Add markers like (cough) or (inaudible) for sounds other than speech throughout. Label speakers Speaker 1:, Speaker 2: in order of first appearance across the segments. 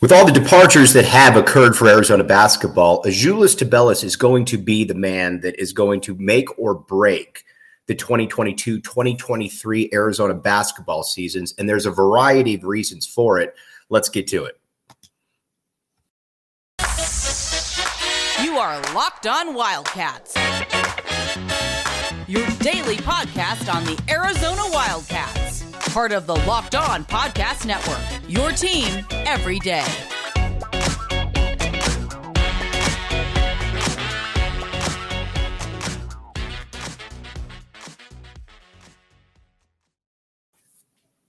Speaker 1: With all the departures that have occurred for Arizona basketball, Azuolas Tubelis is going to be the man that is going to make or break the 2022 2023 Arizona basketball seasons. And there's a variety of reasons for it. Let's get to it.
Speaker 2: You are Locked On Wildcats, your daily podcast on the Arizona Wildcats part of the Locked On Podcast Network. Your team every day.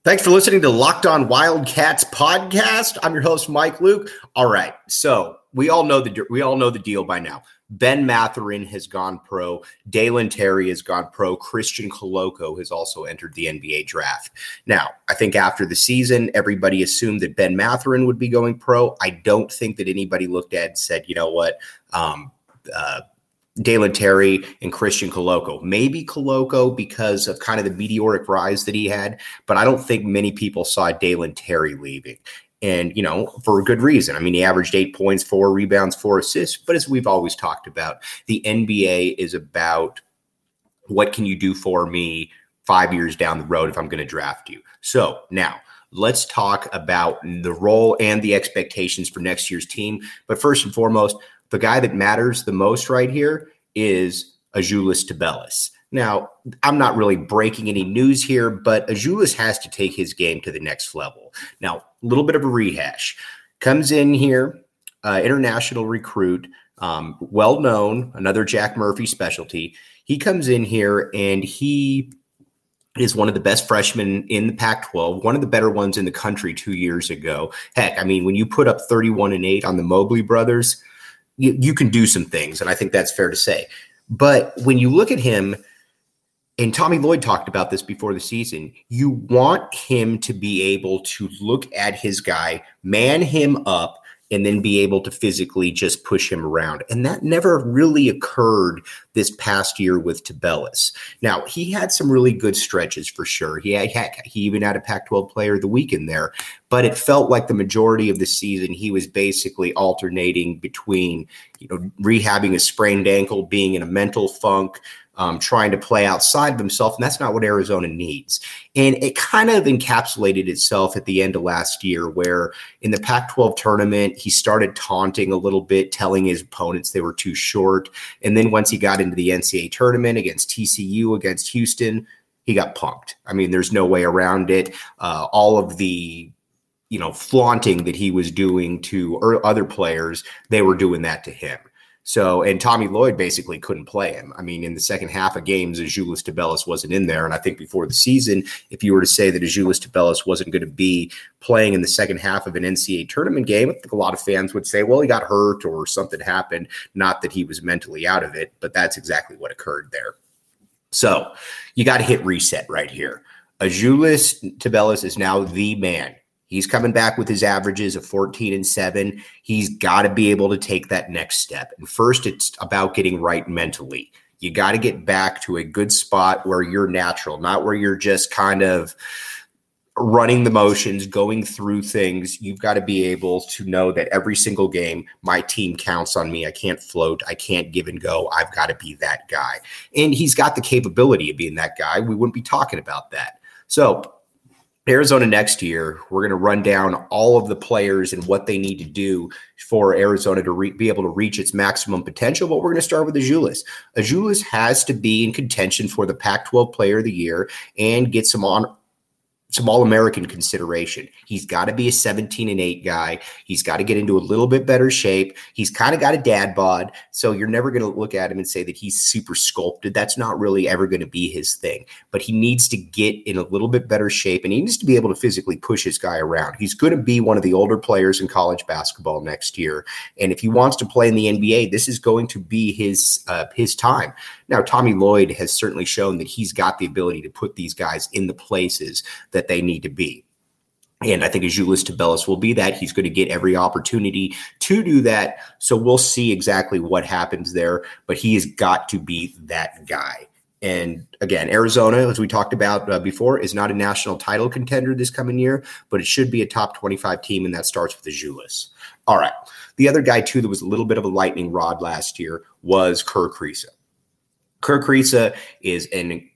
Speaker 1: Thanks for listening to Locked On Wildcats podcast. I'm your host Mike Luke. All right, so we all know the we all know the deal by now. Ben Mathurin has gone pro. Dalen Terry has gone pro. Christian Koloko has also entered the NBA draft. Now, I think after the season, everybody assumed that Ben Mathurin would be going pro. I don't think that anybody looked at and said, you know what, um, uh, Dalen Terry and Christian Koloko. Maybe Koloko because of kind of the meteoric rise that he had, but I don't think many people saw Dalen Terry leaving and you know for a good reason. I mean, he averaged eight points, four rebounds, four assists. But as we've always talked about, the NBA is about what can you do for me five years down the road if I'm going to draft you. So now let's talk about the role and the expectations for next year's team. But first and foremost, the guy that matters the most right here is Azuolas Tubelis. Now, I'm not really breaking any news here, but Azuolas has to take his game to the next level. Now, a little bit of a rehash. Comes in here, uh, international recruit, um, well known, another Jack Murphy specialty. He comes in here and he is one of the best freshmen in the Pac 12, one of the better ones in the country two years ago. Heck, I mean, when you put up 31 and 8 on the Mobley brothers, you, you can do some things. And I think that's fair to say. But when you look at him, and Tommy Lloyd talked about this before the season. You want him to be able to look at his guy, man him up, and then be able to physically just push him around. And that never really occurred this past year with Tubelis. Now, he had some really good stretches for sure. He had, he even had a Pac 12 player of the week in there, but it felt like the majority of the season he was basically alternating between, you know, rehabbing a sprained ankle, being in a mental funk, um, trying to play outside of himself, and that's not what Arizona needs. And it kind of encapsulated itself at the end of last year, where in the Pac 12 tournament, he started taunting a little bit, telling his opponents they were too short. And then once he got into the NCAA tournament against TCU, against Houston, he got punked. I mean, there's no way around it. Uh, all of the you know flaunting that he was doing to other players, they were doing that to him. So, and Tommy Lloyd basically couldn't play him. I mean, in the second half of games, Azuolas Tubelis wasn't in there. And I think before the season, if you were to say that Azuolas Tubelis wasn't going to be playing in the second half of an NCAA tournament game, I think a lot of fans would say, well, he got hurt or something happened. Not that he was mentally out of it, but that's exactly what occurred there. So you got to hit reset right here. Azuolas Tubelis is now the man. He's coming back with his averages of 14 and 7. He's got to be able to take that next step. And first, it's about getting right mentally. You got to get back to a good spot where you're natural, not where you're just kind of running the motions, going through things. You've got to be able to know that every single game, my team counts on me. I can't float. I can't give and go. I've got to be that guy. And he's got the capability of being that guy. We wouldn't be talking about that. So Arizona next year, we're going to run down all of the players and what they need to do for Arizona to re- be able to reach its maximum potential. But we're going to start with Azuolas. Azuolas has to be in contention for the Pac 12 Player of the Year and get some on some all American consideration. He's got to be a 17 and 8 guy. He's got to get into a little bit better shape. He's kind of got a dad bod. So you're never going to look at him and say that he's super sculpted. That's not really ever going to be his thing. But he needs to get in a little bit better shape and he needs to be able to physically push his guy around. He's going to be one of the older players in college basketball next year. And if he wants to play in the NBA, this is going to be his uh, his time. Now, Tommy Lloyd has certainly shown that he's got the ability to put these guys in the places that they need to be. And I think Azuolas Tubelis will be that. He's going to get every opportunity to do that. So we'll see exactly what happens there. But he has got to be that guy. And again, Arizona, as we talked about uh, before, is not a national title contender this coming year, but it should be a top 25 team, and that starts with Azuolas. All right. The other guy, too, that was a little bit of a lightning rod last year was Kerr Kriisa. Kerr Kriisa is an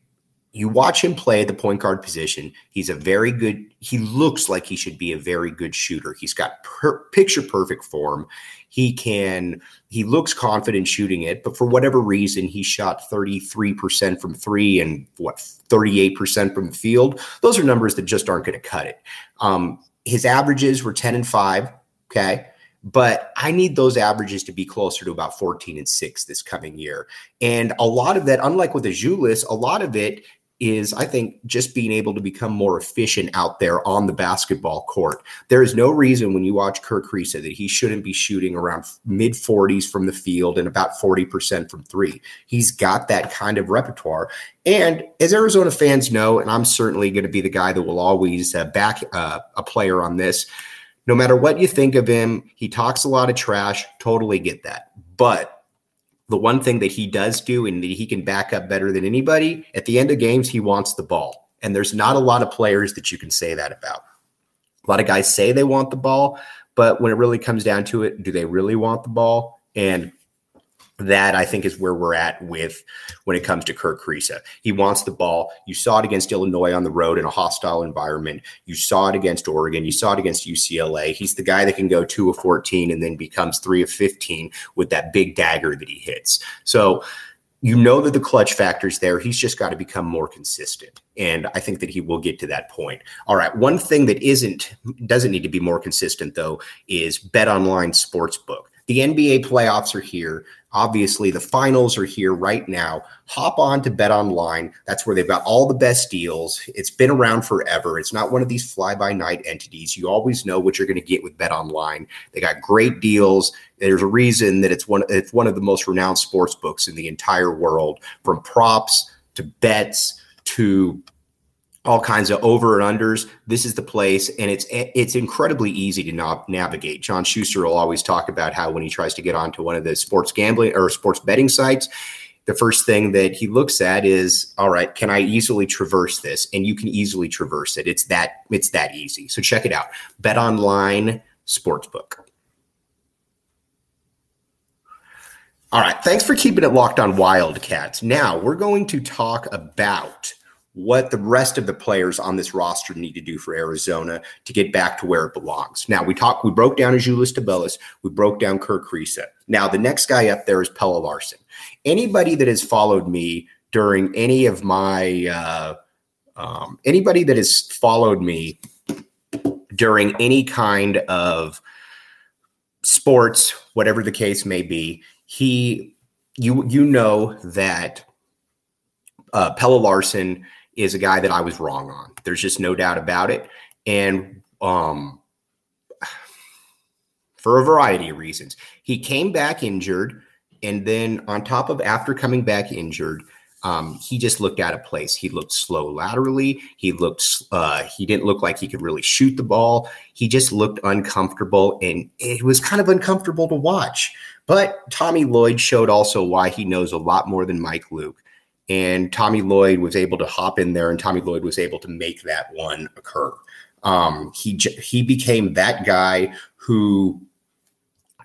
Speaker 1: you watch him play at the point guard position. He's a very good. He looks like he should be a very good shooter. He's got per, picture perfect form. He can. He looks confident shooting it, but for whatever reason, he shot thirty three percent from three and what thirty eight percent from the field. Those are numbers that just aren't going to cut it. Um, his averages were ten and five. Okay. But I need those averages to be closer to about 14 and 6 this coming year. And a lot of that, unlike with the Azuolas, a lot of it is I think just being able to become more efficient out there on the basketball court. There is no reason when you watch Kerr Kriisa that he shouldn't be shooting around mid 40s from the field and about 40% from three. He's got that kind of repertoire. And as Arizona fans know, and I'm certainly going to be the guy that will always uh, back uh, a player on this, no matter what you think of him, he talks a lot of trash. Totally get that. But the one thing that he does do and that he can back up better than anybody at the end of games, he wants the ball. And there's not a lot of players that you can say that about. A lot of guys say they want the ball, but when it really comes down to it, do they really want the ball? And that I think is where we're at with when it comes to Kerr Kriisa. He wants the ball. You saw it against Illinois on the road in a hostile environment. You saw it against Oregon. You saw it against UCLA. He's the guy that can go two of 14 and then becomes three of 15 with that big dagger that he hits. So you know that the clutch factor's there. He's just got to become more consistent. And I think that he will get to that point. All right. One thing that isn't doesn't need to be more consistent though is Bet Online Sportsbook. The NBA playoffs are here. Obviously, the finals are here right now. Hop on to Bet Online. That's where they've got all the best deals. It's been around forever. It's not one of these fly by night entities. You always know what you're going to get with Bet Online. They got great deals. There's a reason that it's one it's one of the most renowned sports books in the entire world, from props to bets to all kinds of over and unders. This is the place, and it's it's incredibly easy to na- navigate. John Schuster will always talk about how when he tries to get onto one of the sports gambling or sports betting sites, the first thing that he looks at is, all right, can I easily traverse this? And you can easily traverse it. It's that it's that easy. So check it out. Bet Online Sportsbook. All right, thanks for keeping it locked on Wildcats. Now we're going to talk about what the rest of the players on this roster need to do for Arizona to get back to where it belongs. Now we talked, we broke down Azuolas Tubelis, we broke down Kerr Kriisa. Now the next guy up there is Pelle Larsson. Anybody that has followed me during any of my uh, um, anybody that has followed me during any kind of sports, whatever the case may be, he you you know that uh, Pelle Larsson is a guy that I was wrong on. There's just no doubt about it. And um, for a variety of reasons, he came back injured. And then, on top of after coming back injured, um, he just looked out of place. He looked slow laterally. He looked, uh, he didn't look like he could really shoot the ball. He just looked uncomfortable, and it was kind of uncomfortable to watch. But Tommy Lloyd showed also why he knows a lot more than Mike Luke and Tommy Lloyd was able to hop in there, and Tommy Lloyd was able to make that one occur. Um, he he became that guy who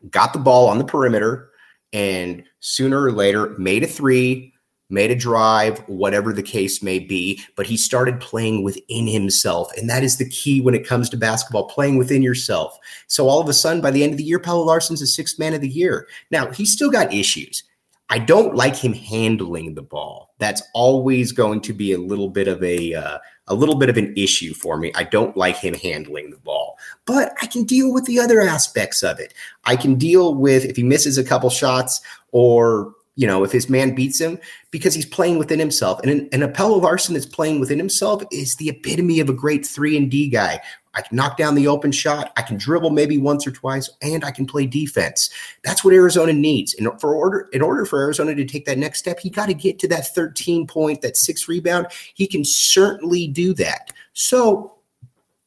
Speaker 1: got the ball on the perimeter, and sooner or later made a three, made a drive, whatever the case may be. But he started playing within himself, and that is the key when it comes to basketball: playing within yourself. So all of a sudden, by the end of the year, Pelle Larsson's a sixth man of the year. Now he's still got issues I don't like him handling the ball. That's always going to be a little bit of a uh, a little bit of an issue for me. I don't like him handling the ball, but I can deal with the other aspects of it. I can deal with if he misses a couple shots or you know if his man beats him because he's playing within himself. And an, an Pelle Larsson that's playing within himself is the epitome of a great three and D guy. I can knock down the open shot. I can dribble maybe once or twice, and I can play defense. That's what Arizona needs. And for order, in order for Arizona to take that next step, he got to get to that 13 point, that six rebound. He can certainly do that. So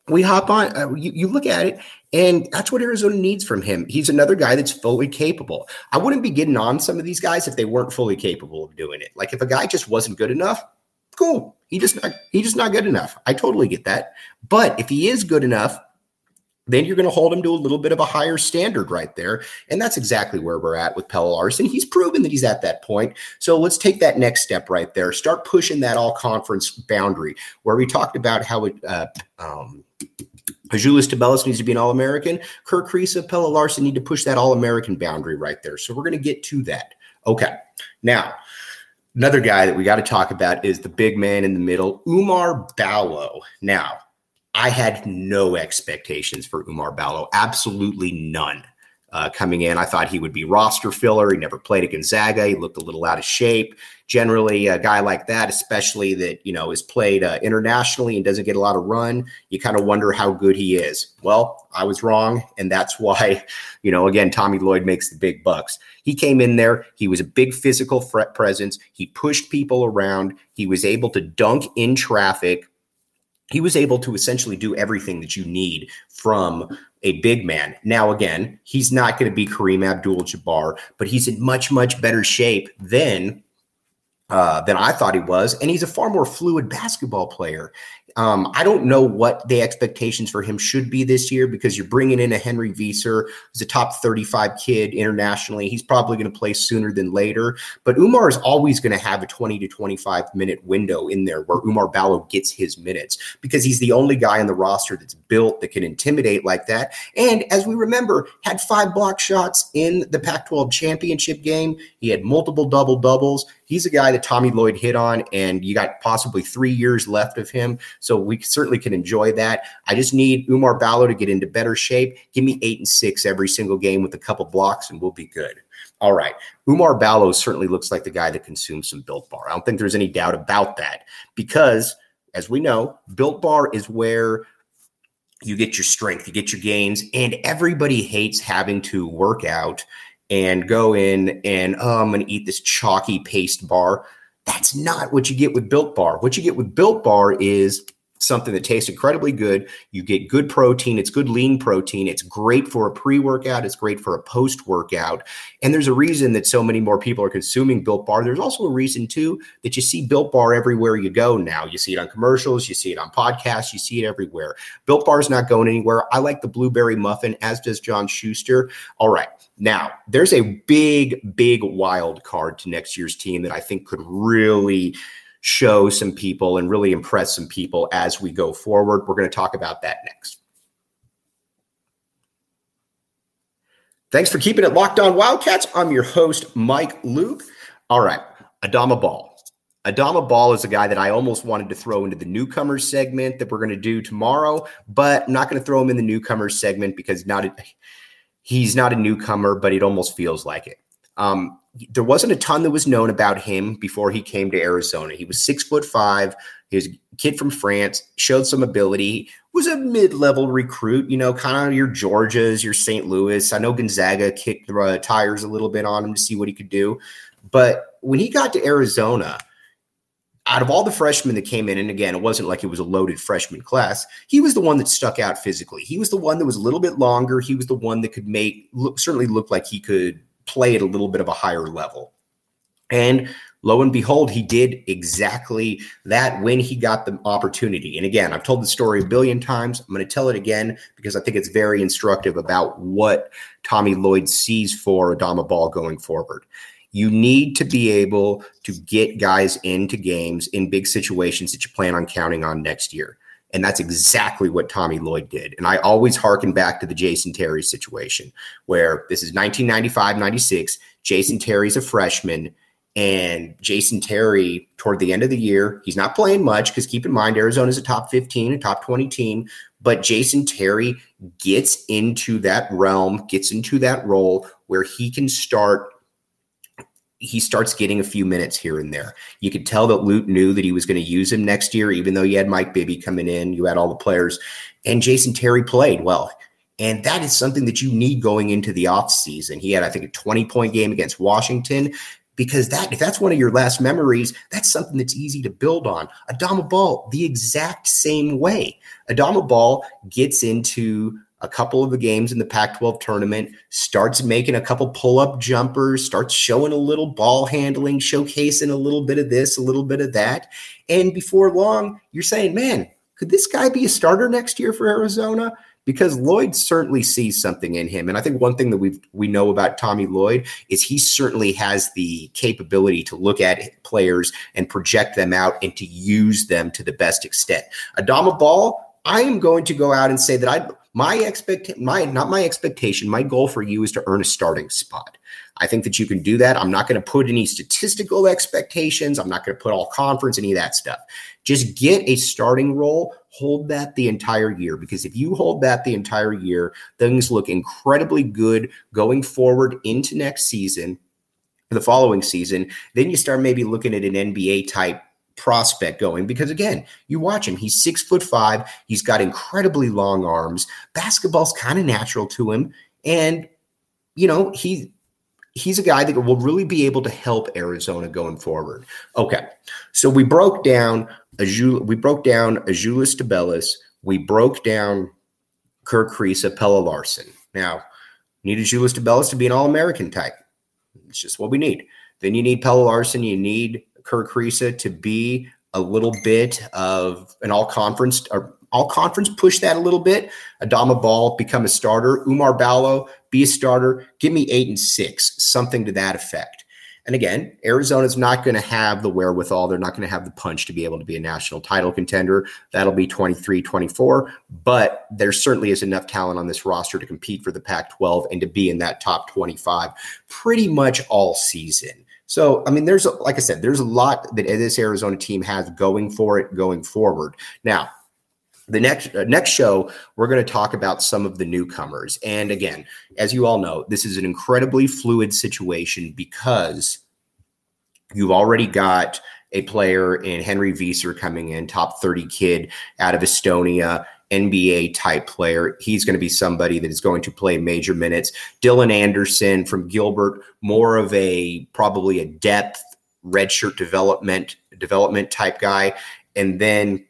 Speaker 1: we hop on. Uh, you, you look at it, and that's what Arizona needs from him. He's another guy that's fully capable. I wouldn't be getting on some of these guys if they weren't fully capable of doing it. Like if a guy just wasn't good enough, cool. He just not he just not good enough. I totally get that. But if he is good enough, then you're going to hold him to a little bit of a higher standard right there. And that's exactly where we're at with Pelle Larsson. He's proven that he's at that point. So let's take that next step right there. Start pushing that all conference boundary where we talked about how it, uh, um, Julius Tubelis needs to be an All American. Kerr Kriisa, Pelle Larsson need to push that All American boundary right there. So we're going to get to that. Okay. Now, another guy that we got to talk about is the big man in the middle, Oumar Ballo. Now, I had no expectations for Oumar Ballo, absolutely none. Uh, coming in, I thought he would be roster filler. He never played at Gonzaga. He looked a little out of shape. Generally, a guy like that, especially that you know is played uh, internationally and doesn't get a lot of run, you kind of wonder how good he is. Well, I was wrong, and that's (laughs) why, you know, again, Tommy Lloyd makes the big bucks. He came in there. He was a big physical presence. He pushed people around. He was able to dunk in traffic he was able to essentially do everything that you need from a big man. Now, again, he's not going to be Kareem Abdul Jabbar, but he's in much, much better shape than. Uh, than I thought he was, and he's a far more fluid basketball player. Um, I don't know what the expectations for him should be this year because you're bringing in a Henry Veesaar who's a top 35 kid internationally. He's probably going to play sooner than later, but Oumar is always going to have a 20 to 25 minute window in there where Oumar Ballo gets his minutes because he's the only guy on the roster that's built that can intimidate like that. And as we remember, had five block shots in the Pac 12 championship game. He had multiple double doubles. He's a guy that Tommy Lloyd hit on, and you got possibly three years left of him. So we certainly can enjoy that. I just need Oumar Ballo to get into better shape. Give me eight and six every single game with a couple blocks, and we'll be good. All right. Oumar Ballo certainly looks like the guy that consumes some Built Bar. I don't think there's any doubt about that because, as we know, Built Bar is where you get your strength, you get your gains, and everybody hates having to work out and go in and, oh, I'm going to eat this chalky paste bar. That's not what you get with Built Bar. What you get with Built Bar is something that tastes incredibly good. You get good protein. It's good lean protein. It's great for a pre workout. It's great for a post workout. And there's a reason that so many more people are consuming Built Bar. There's also a reason, too, that you see Built Bar everywhere you go now. You see it on commercials, you see it on podcasts, you see it everywhere. Built Bar is not going anywhere. I like the blueberry muffin, as does John Schuster. All right. Now, there's a big, big wild card to next year's team that I think could really show some people and really impress some people as we go forward. We're going to talk about that next. Thanks for keeping it locked on Wildcats. I'm your host, Mike Luke. All right, Adama Bal. Adama Bal is a guy that I almost wanted to throw into the newcomers segment that we're going to do tomorrow, but I'm not going to throw him in the newcomers segment because not a, he's not a newcomer, but it almost feels like it. Um, there wasn't a ton that was known about him before he came to Arizona. He was six foot five. He was a kid from France, showed some ability, was a mid level recruit, you know, kind of your Georgias, your St. Louis. I know Gonzaga kicked the uh, tires a little bit on him to see what he could do. But when he got to Arizona, out of all the freshmen that came in, and again, it wasn't like it was a loaded freshman class, he was the one that stuck out physically. He was the one that was a little bit longer. He was the one that could make look, certainly look like he could play at a little bit of a higher level. And lo and behold, he did exactly that when he got the opportunity. And again, I've told the story a billion times. I'm going to tell it again because I think it's very instructive about what Tommy Lloyd sees for Adama Bal going forward. You need to be able to get guys into games in big situations that you plan on counting on next year. And that's exactly what Tommy Lloyd did. And I always harken back to the Jason Terry situation where this is 1995 96. Jason Terry's a freshman. And Jason Terry, toward the end of the year, he's not playing much because keep in mind, Arizona's a top 15, a top 20 team. But Jason Terry gets into that realm, gets into that role where he can start he starts getting a few minutes here and there. You could tell that Lute knew that he was going to use him next year, even though you had Mike Bibby coming in, you had all the players, and Jason Terry played well. And that is something that you need going into the offseason. He had, I think, a 20 point game against Washington. because that if that's one of your last memories, that's something that's easy to build on. Adama Bal, the exact same way. Adama Bal gets into a couple of the games in the Pac 12 tournament, starts making a couple pull up jumpers, starts showing a little ball handling, showcasing a little bit of this, a little bit of that. And before long, you're saying, man, could this guy be a starter next year for Arizona? Because Lloyd certainly sees something in him. And I think one thing that we we know about Tommy Lloyd is he certainly has the capability to look at players and project them out and to use them to the best extent. Adama Bal, I am going to go out and say that I my expect my not my expectation, my goal for you is to earn a starting spot. I think that you can do that. I'm not going to put any statistical expectations. I'm not going to put all conference, any of that stuff. Just get a starting role, hold that the entire year. Because if you hold that the entire year, things look incredibly good going forward into next season, the following season. Then you start maybe looking at an NBA type prospect going because again you watch him. He's six foot five. He's got incredibly long arms. Basketball's kind of natural to him. And you know he he's a guy that will really be able to help arizona going forward. Okay so we broke down Azul, we broke down azuolas Tubelis we broke down kerr Kriisa Pelle larsson. Now you need azuolas Tubelis to be an all-american type. It's just what we need. Then you need Pelle larsson. You need Kerr Kriisa to be a little bit of an all conference or all conference push that a little bit. Adama Bal become a starter. Oumar Ballo be a starter. Give me eight and six, something to that effect. And again, Arizona's not going to have the wherewithal. They're not going to have the punch to be able to be a national title contender. That'll be 23 24. But there certainly is enough talent on this roster to compete for the Pac 12 and to be in that top 25 pretty much all season. So, I mean, there's, like I said, there's a lot that this Arizona team has going for it going forward. Now, the next uh, next show we're going to talk about some of the newcomers and again as you all know this is an incredibly fluid situation because you've already got a player in henry Veesaar coming in top 30 kid out of estonia NBA type player. He's going to be somebody that is going to play major minutes. Dylan Anderson from Gilbert, more of a probably a depth redshirt development development type guy, and then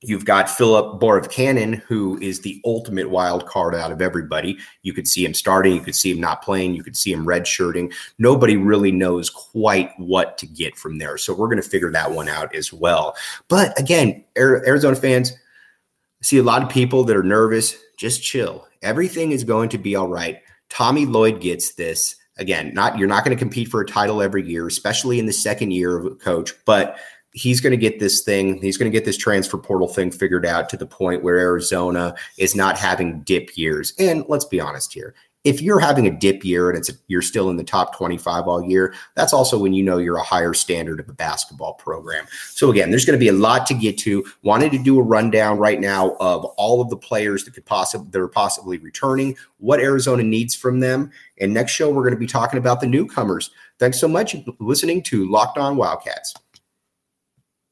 Speaker 1: You've got Filip Borovicanin, who is the ultimate wild card out of everybody. You could see him starting, you could see him not playing, you could see him redshirting. Nobody really knows quite what to get from there. So we're going to figure that one out as well. But again, Arizona fans, see a lot of people that are nervous. Just chill. Everything is going to be all right. Tommy Lloyd gets this. Again, not you're not going to compete for a title every year, especially in the second year of a coach, but he's going to get this thing, he's going to get this transfer portal thing figured out to the point where Arizona is not having dip years. And let's be honest here if you're having a dip year and it's you're still in the top 25 all year, that's also when you know you're a higher standard of a basketball program. So again, there's going to be a lot to get to. Wanted to do a rundown right now of all of the players that could possibly that are possibly returning, what Arizona needs from them, and next show we're going to be talking about the newcomers. Thanks so much for listening to Locked On Wildcats.